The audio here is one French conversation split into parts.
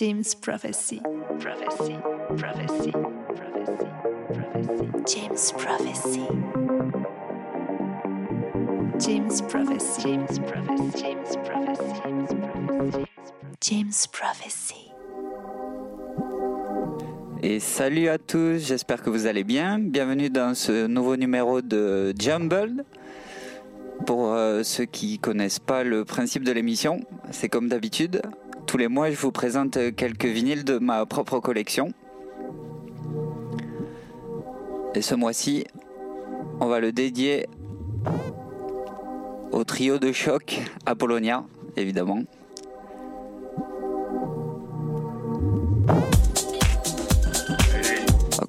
James Prophecy. Prophecy. Prophecy. Prophecy. Prophecy. James Prophecy. James Prophecy. James Prophecy. James Prophecy. James Prophecy. James Prophecy. Et salut à tous, j'espère que vous allez bien. Bienvenue dans ce nouveau numéro de Jumble. Pour euh, ceux qui connaissent pas le principe de l'émission, c'est comme d'habitude. Tous les mois, je vous présente quelques vinyles de ma propre collection. Et ce mois-ci, on va le dédier au trio de choc Apollonia, évidemment.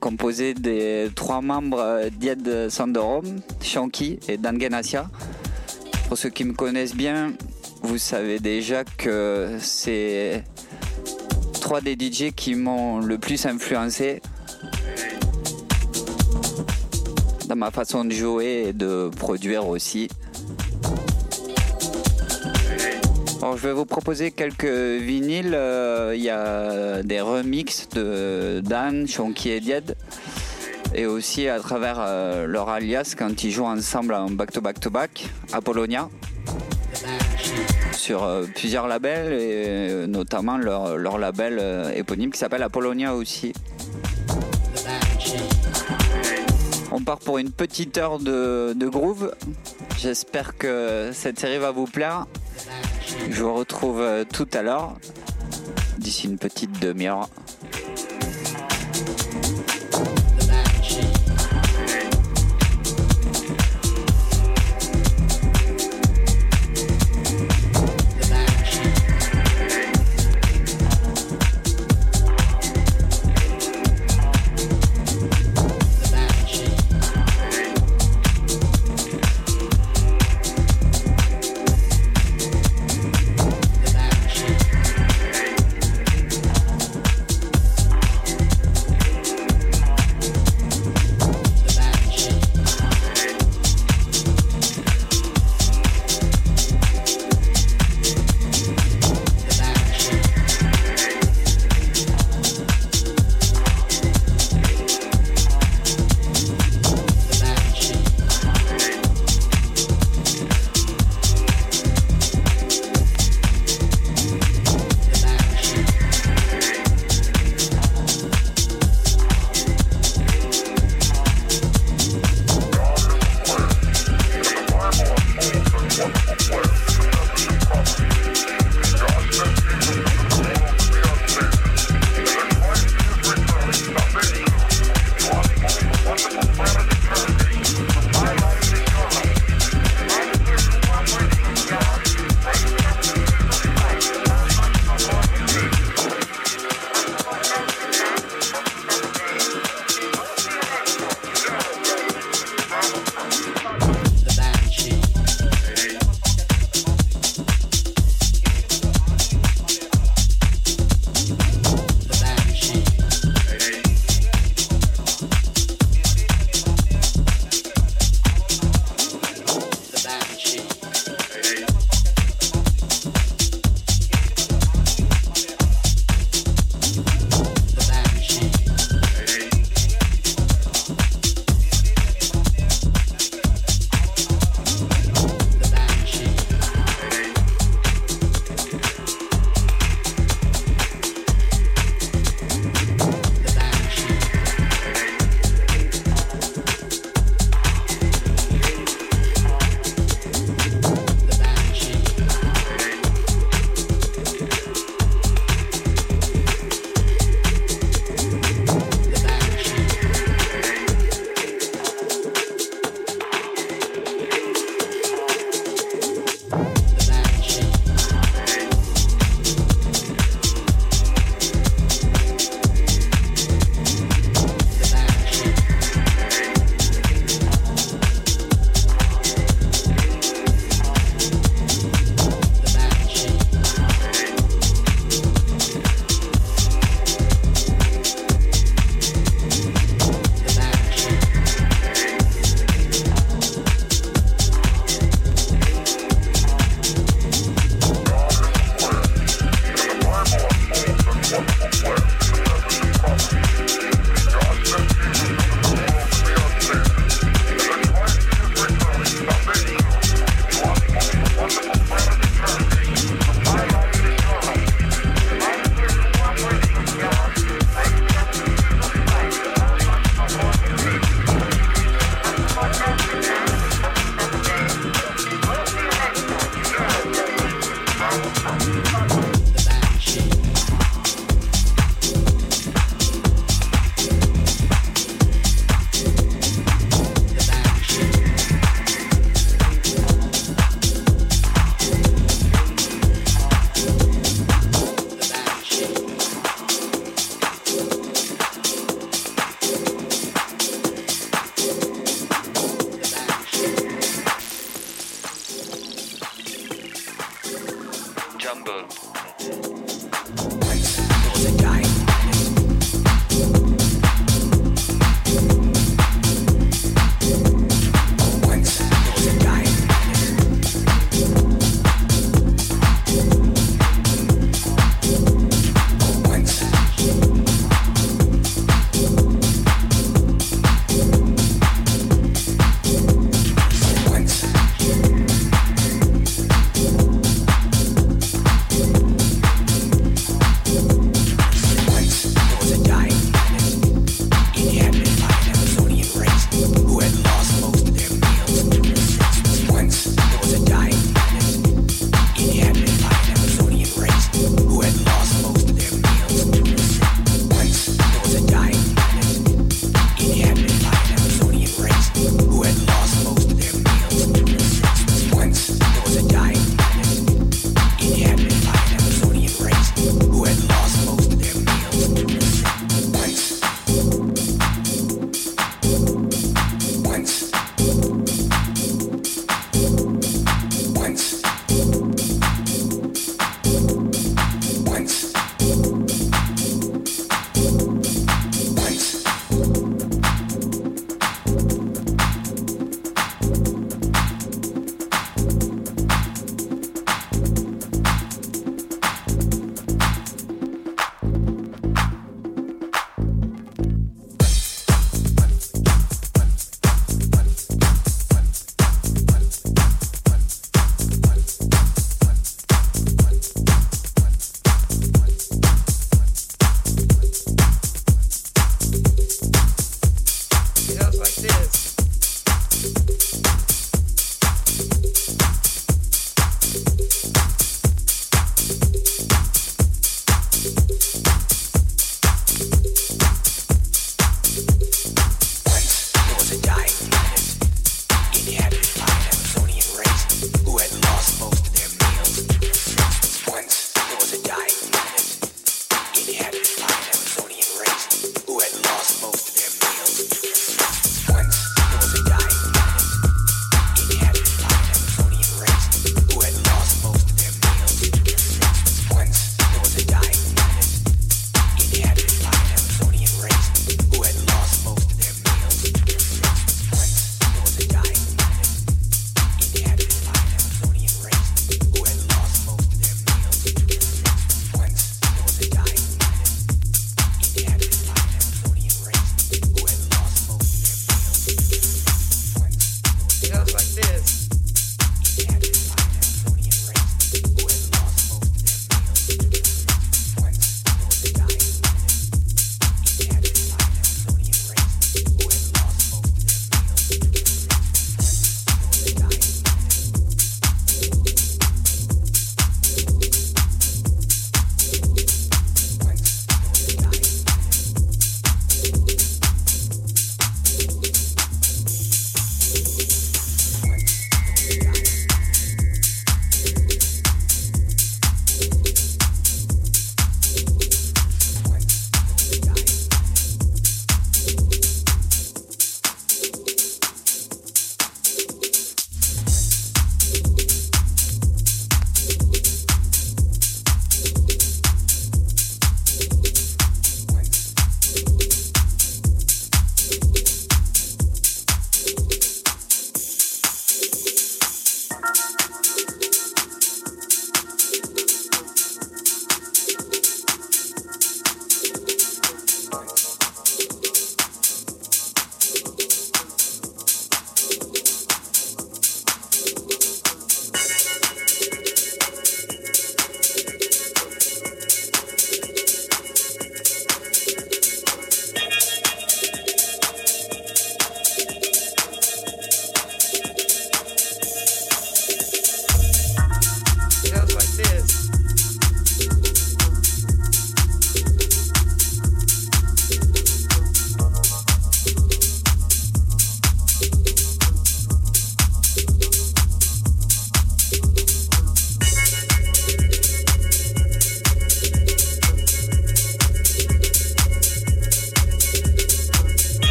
composé des trois membres d'Ied Sandorom, Shanky et Dan Ganassia. Pour ceux qui me connaissent bien, vous savez déjà que c'est trois des DJ qui m'ont le plus influencé dans ma façon de jouer et de produire aussi. Je vais vous proposer quelques vinyles. Euh, il y a des remixes de Dan, Shonky et Died. Et aussi à travers euh, leur alias quand ils jouent ensemble en back-to-back-to-back, Apollonia. Sur euh, plusieurs labels et notamment leur, label éponyme qui s'appelle Apollonia aussi. On part pour une petite heure de, groove. J'espère que cette série va vous plaire. Je vous retrouve euh, tout à l'heure, d'ici une petite demi-heure.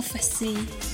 Prophecy.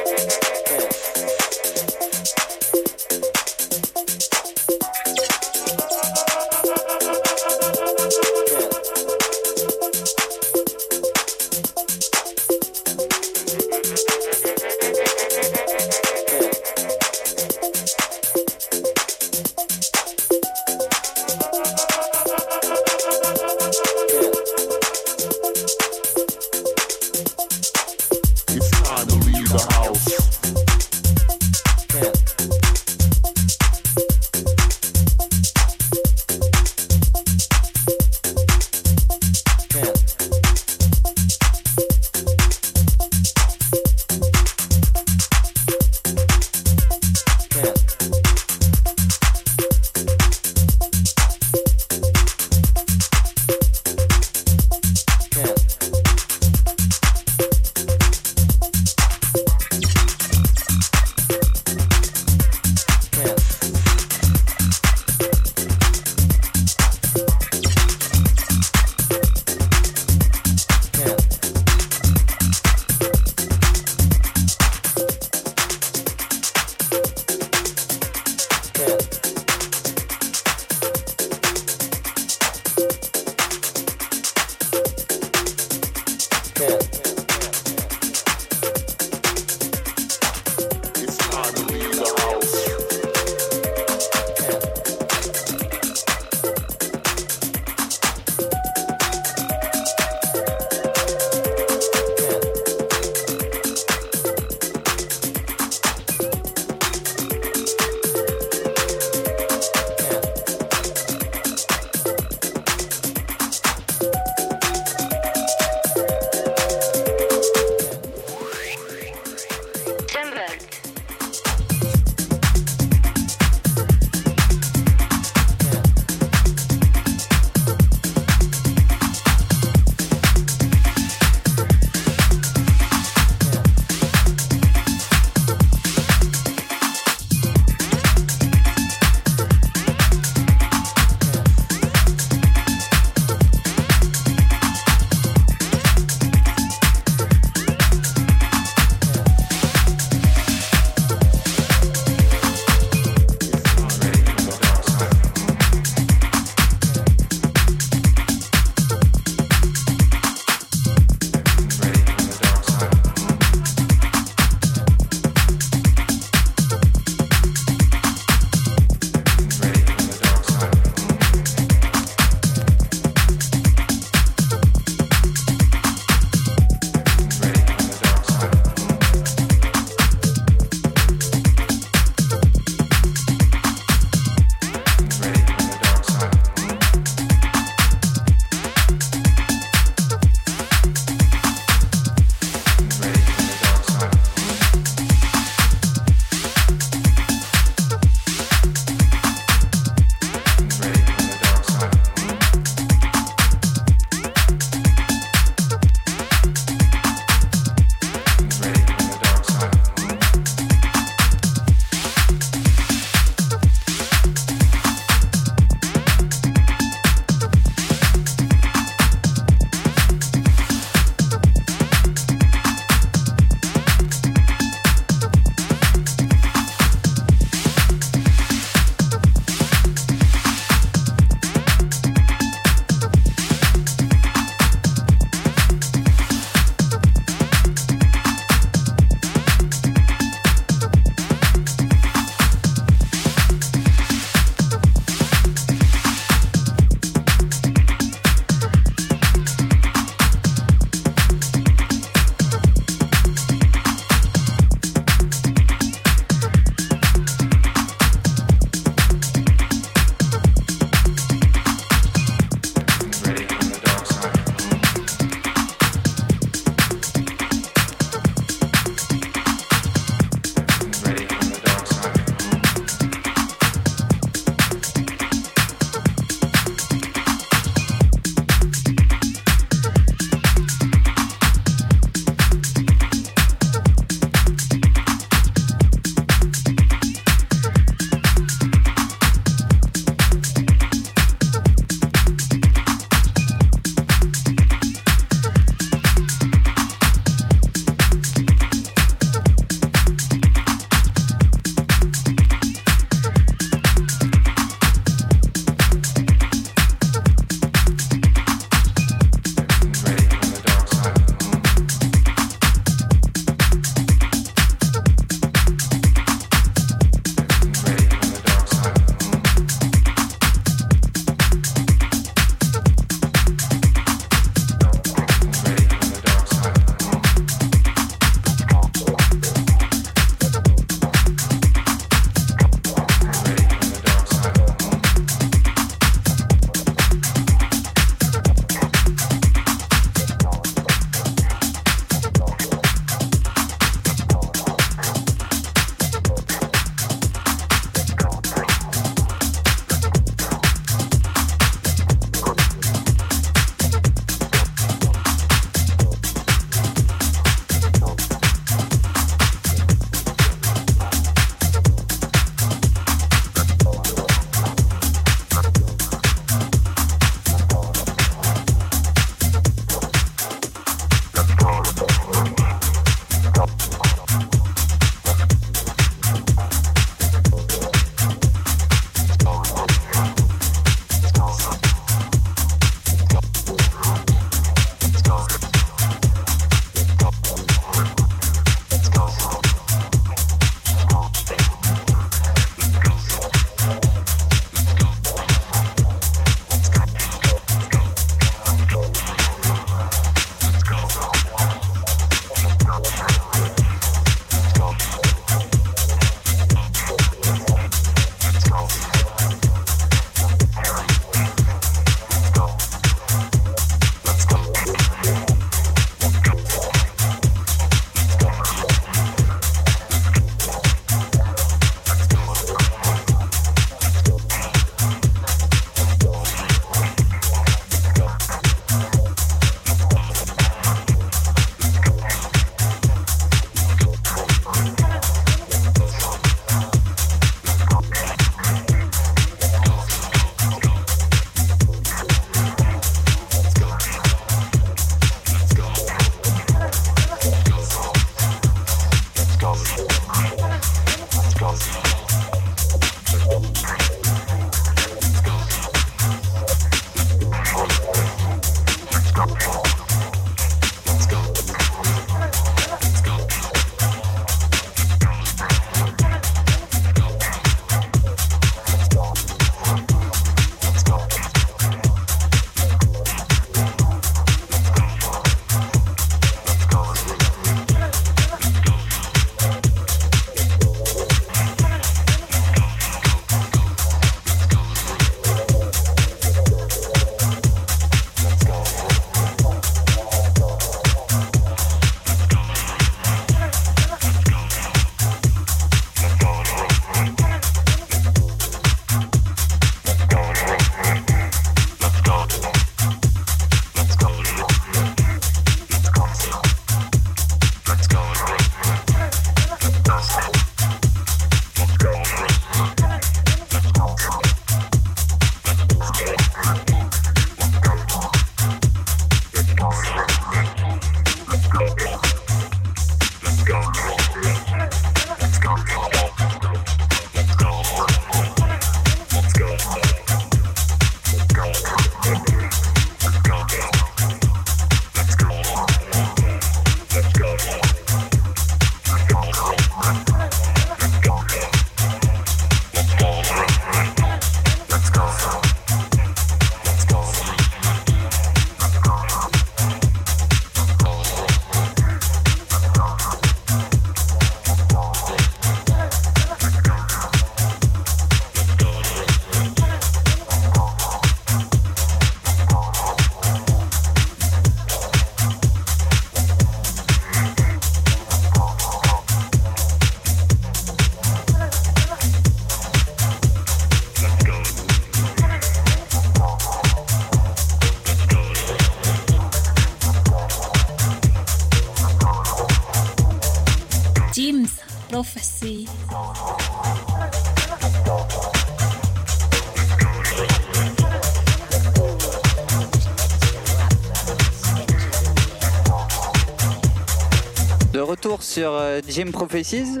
Jim Prophecies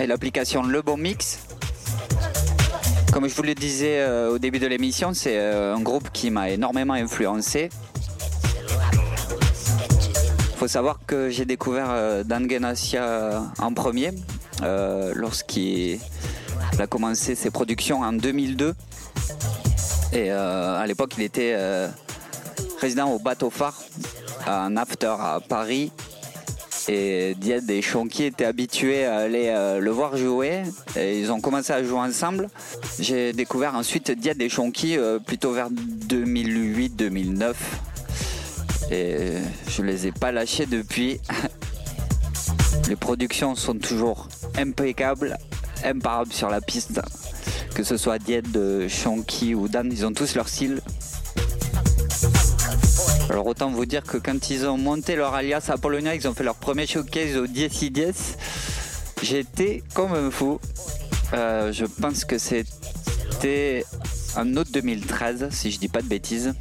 et l'application Le Bon Mix. Comme je vous le disais euh, au début de l'émission, c'est euh, un groupe qui m'a énormément influencé. faut savoir que j'ai découvert euh, Dan Genasia en premier lorsqu'il a commencé ses productions en 2002. Et à l'époque, il était résident au Bateau Phare, un after à Paris. Et Died et Chonky étaient habitués à aller euh, le voir jouer. Et ils ont commencé à jouer ensemble. J'ai découvert ensuite Died et Chonky euh, plutôt vers 2008-2009. Et je les ai pas lâchés depuis. Les productions sont toujours impeccables, imparables sur la piste. Que ce soit Died, de Chonky ou Dan, ils ont tous leur style. Alors autant vous dire que quand ils ont monté leur alias à Polonia, ils ont fait leur premier showcase au Dieci Dies. J'étais comme un fou. Euh, je pense que c'était en août 2013, si je dis pas de bêtises.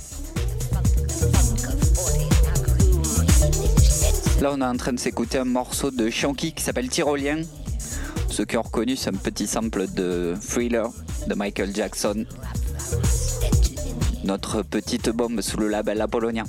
Là, on est en train de s'écouter un morceau de Shanky qui s'appelle Tyrolien. Ceux qui ont reconnu, c'est un petit sample de Thriller de Michael Jackson. Notre petite bombe sous le label Apollonia.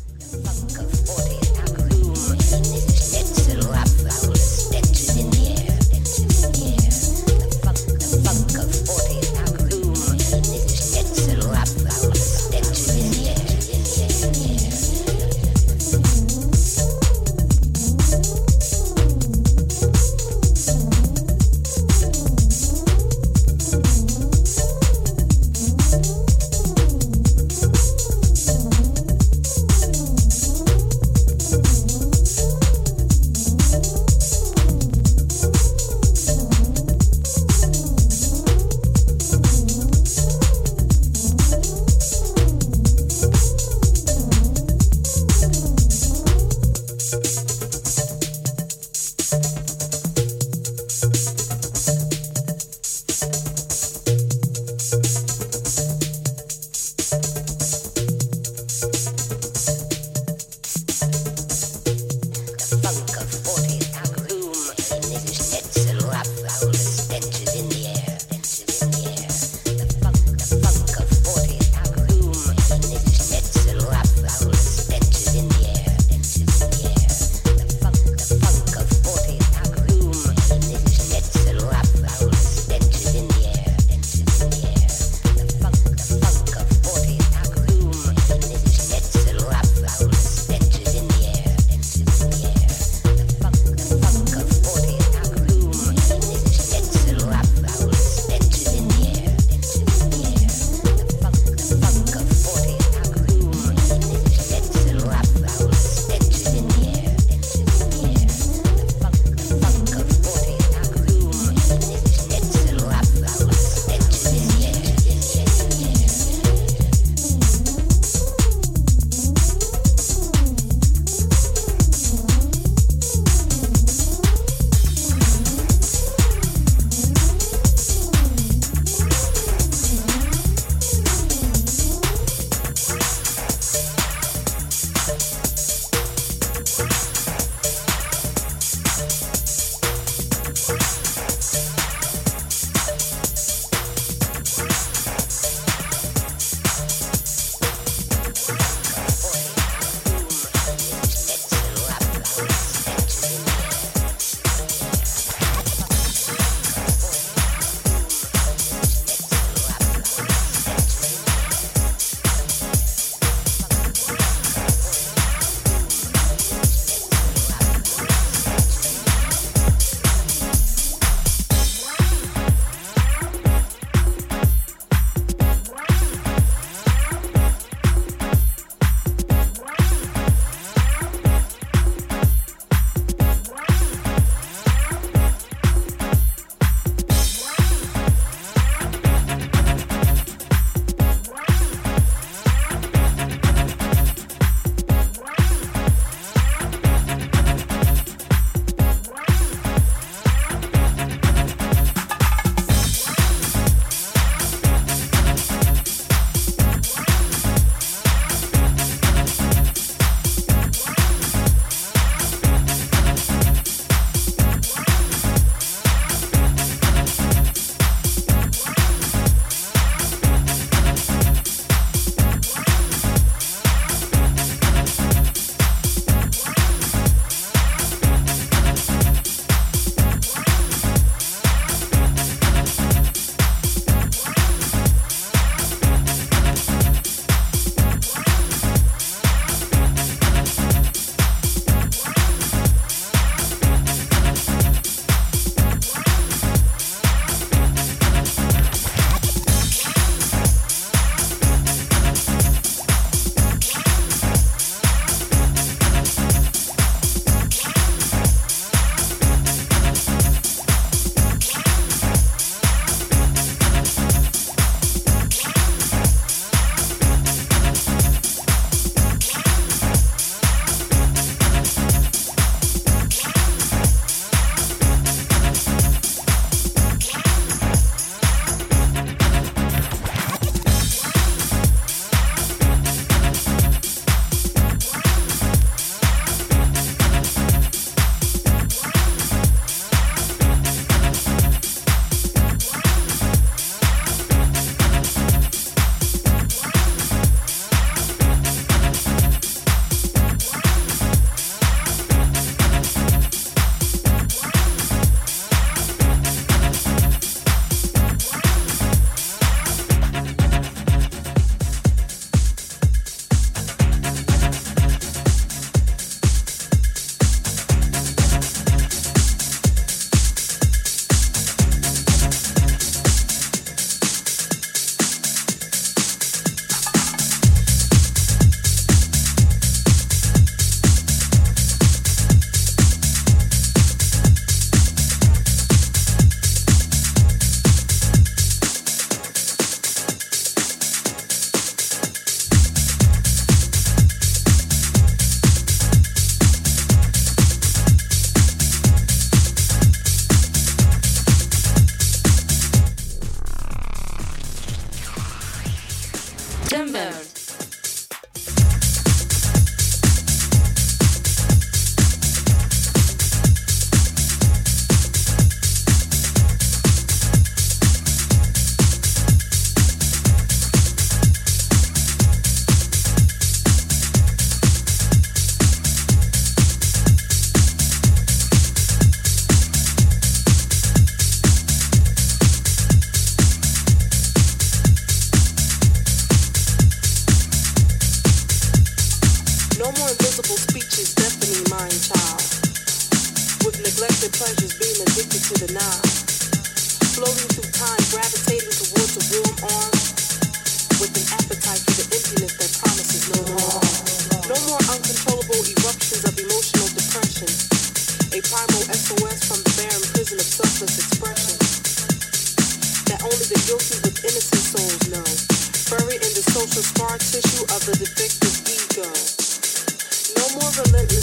guilty with innocent souls know, buried in the social scar tissue of the defective ego. No more relentless.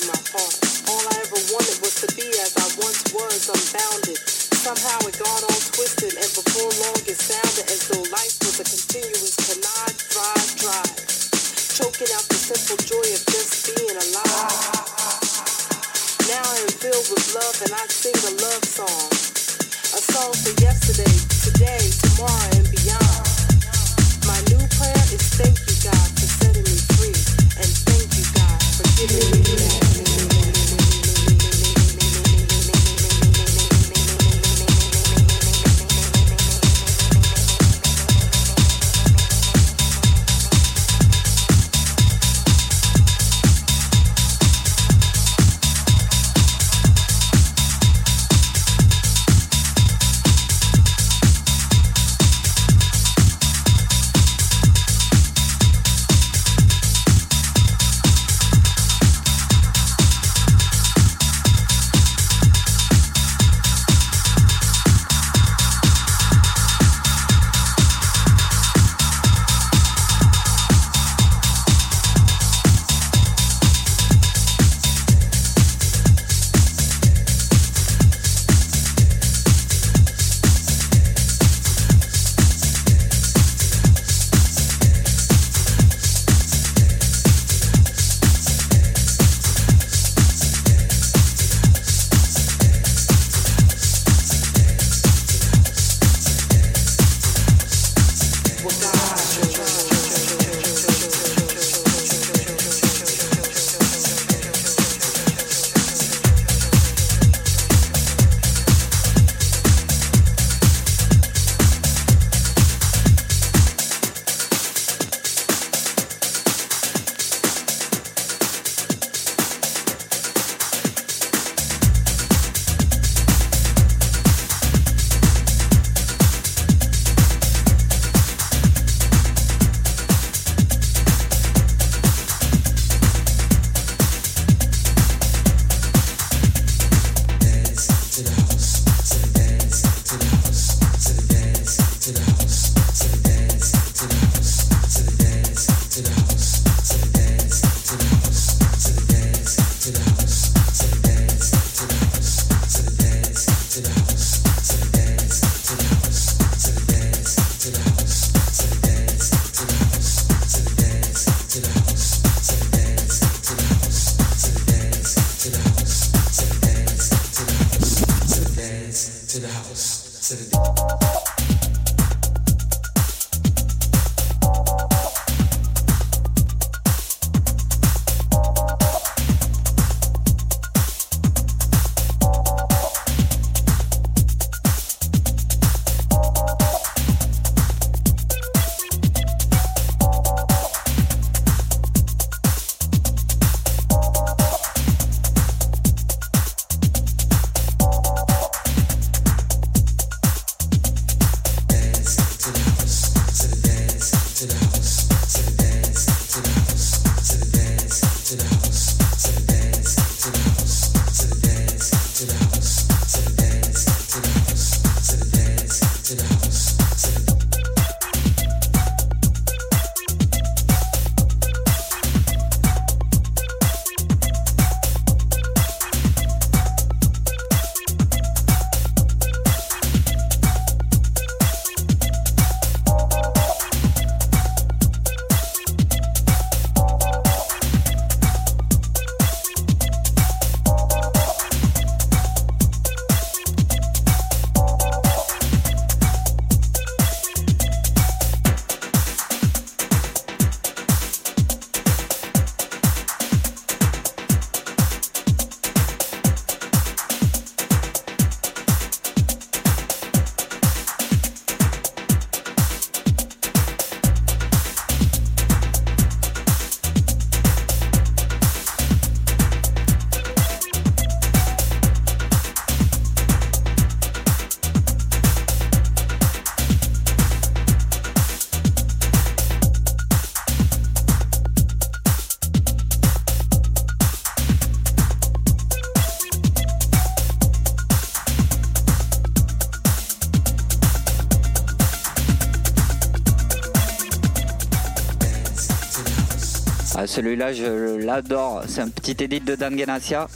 do my part. Celui-là, je l'adore. C'est un petit edit de Dan Ganassia.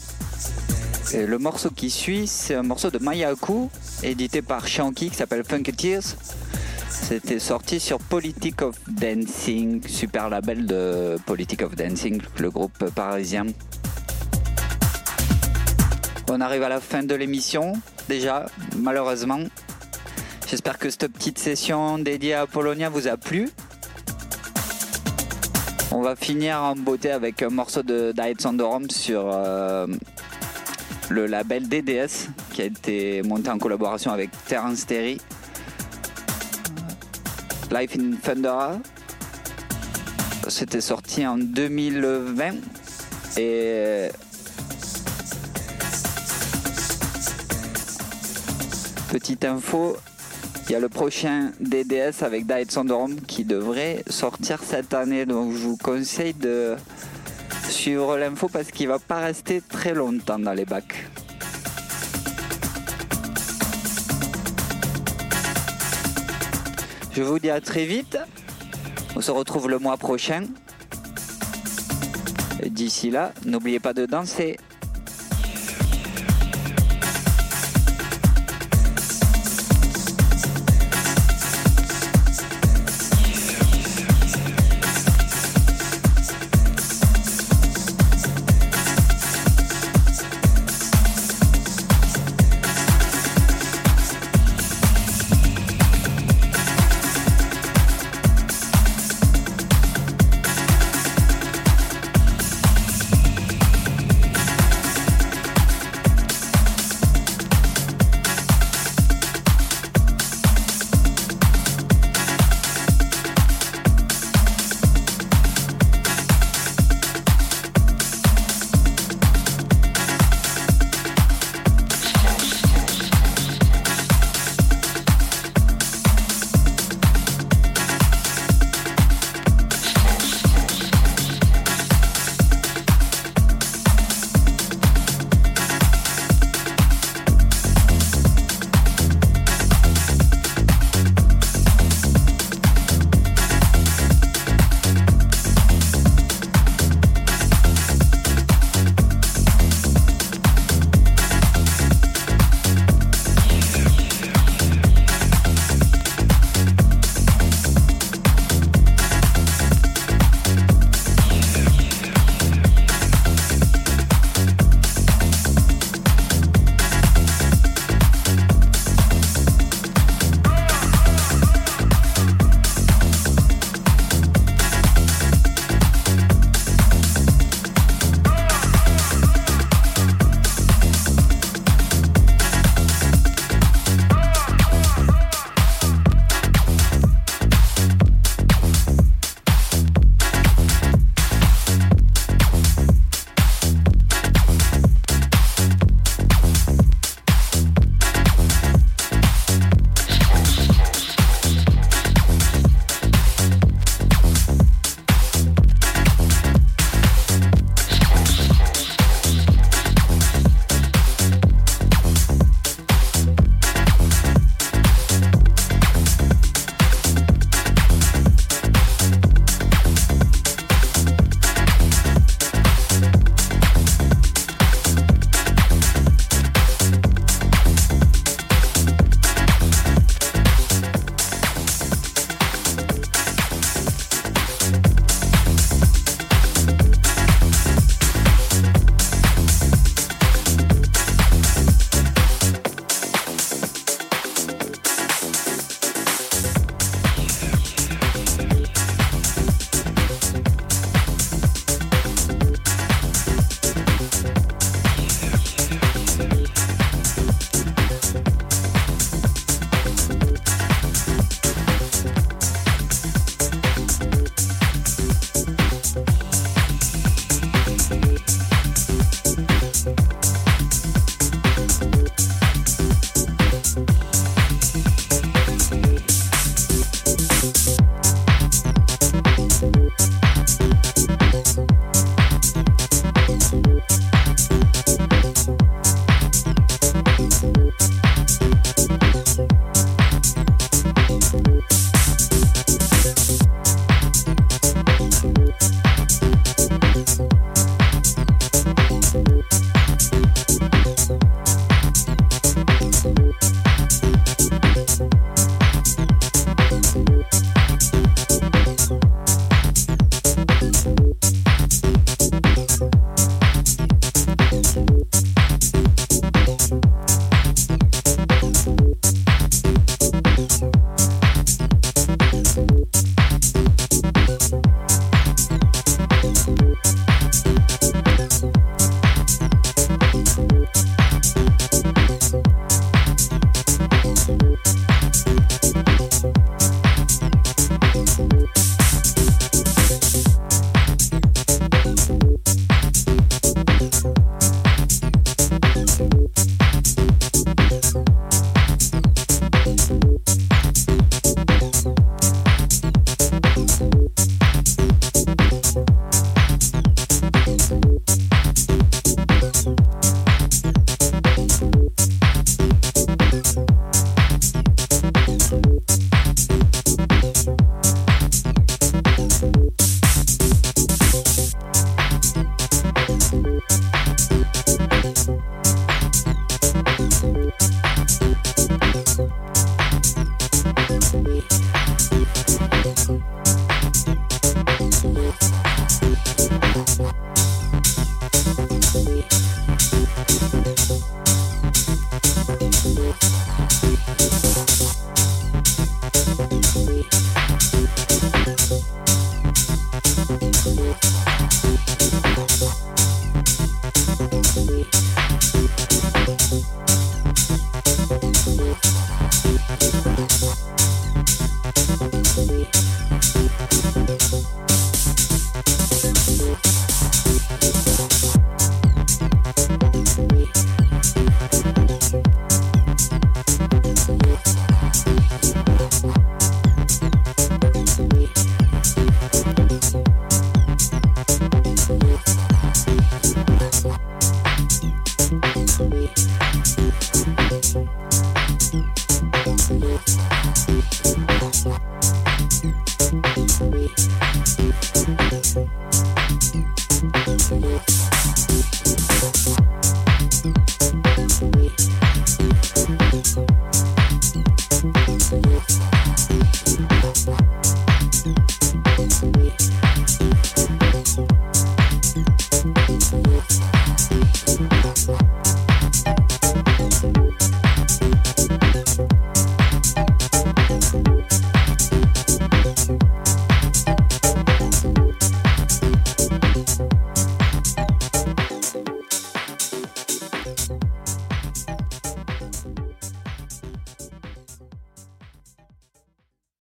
Et le morceau qui suit, c'est un morceau de Mayaku, édité par Shanky, qui s'appelle Funketeers. C'était sorti sur Politic of Dancing, super label de Politic of Dancing, le groupe parisien. On arrive à la fin de l'émission, déjà, malheureusement. J'espère que cette petite session dédiée à Polonia vous a plu. On va finir en beauté avec un morceau de Diet Sandorum sur euh, le label DDS qui a été monté en collaboration avec Terence Terry. Life in Thundera. C'était sorti en 2020 et petite info, il y a le prochain DDS avec Diet Sandorum qui devrait sortir cette année. Donc je vous conseille de suivre l'info parce qu'il va pas rester très longtemps dans les bacs. Je vous dis à très vite. On se retrouve le mois prochain. D'ici là, n'oubliez pas de danser.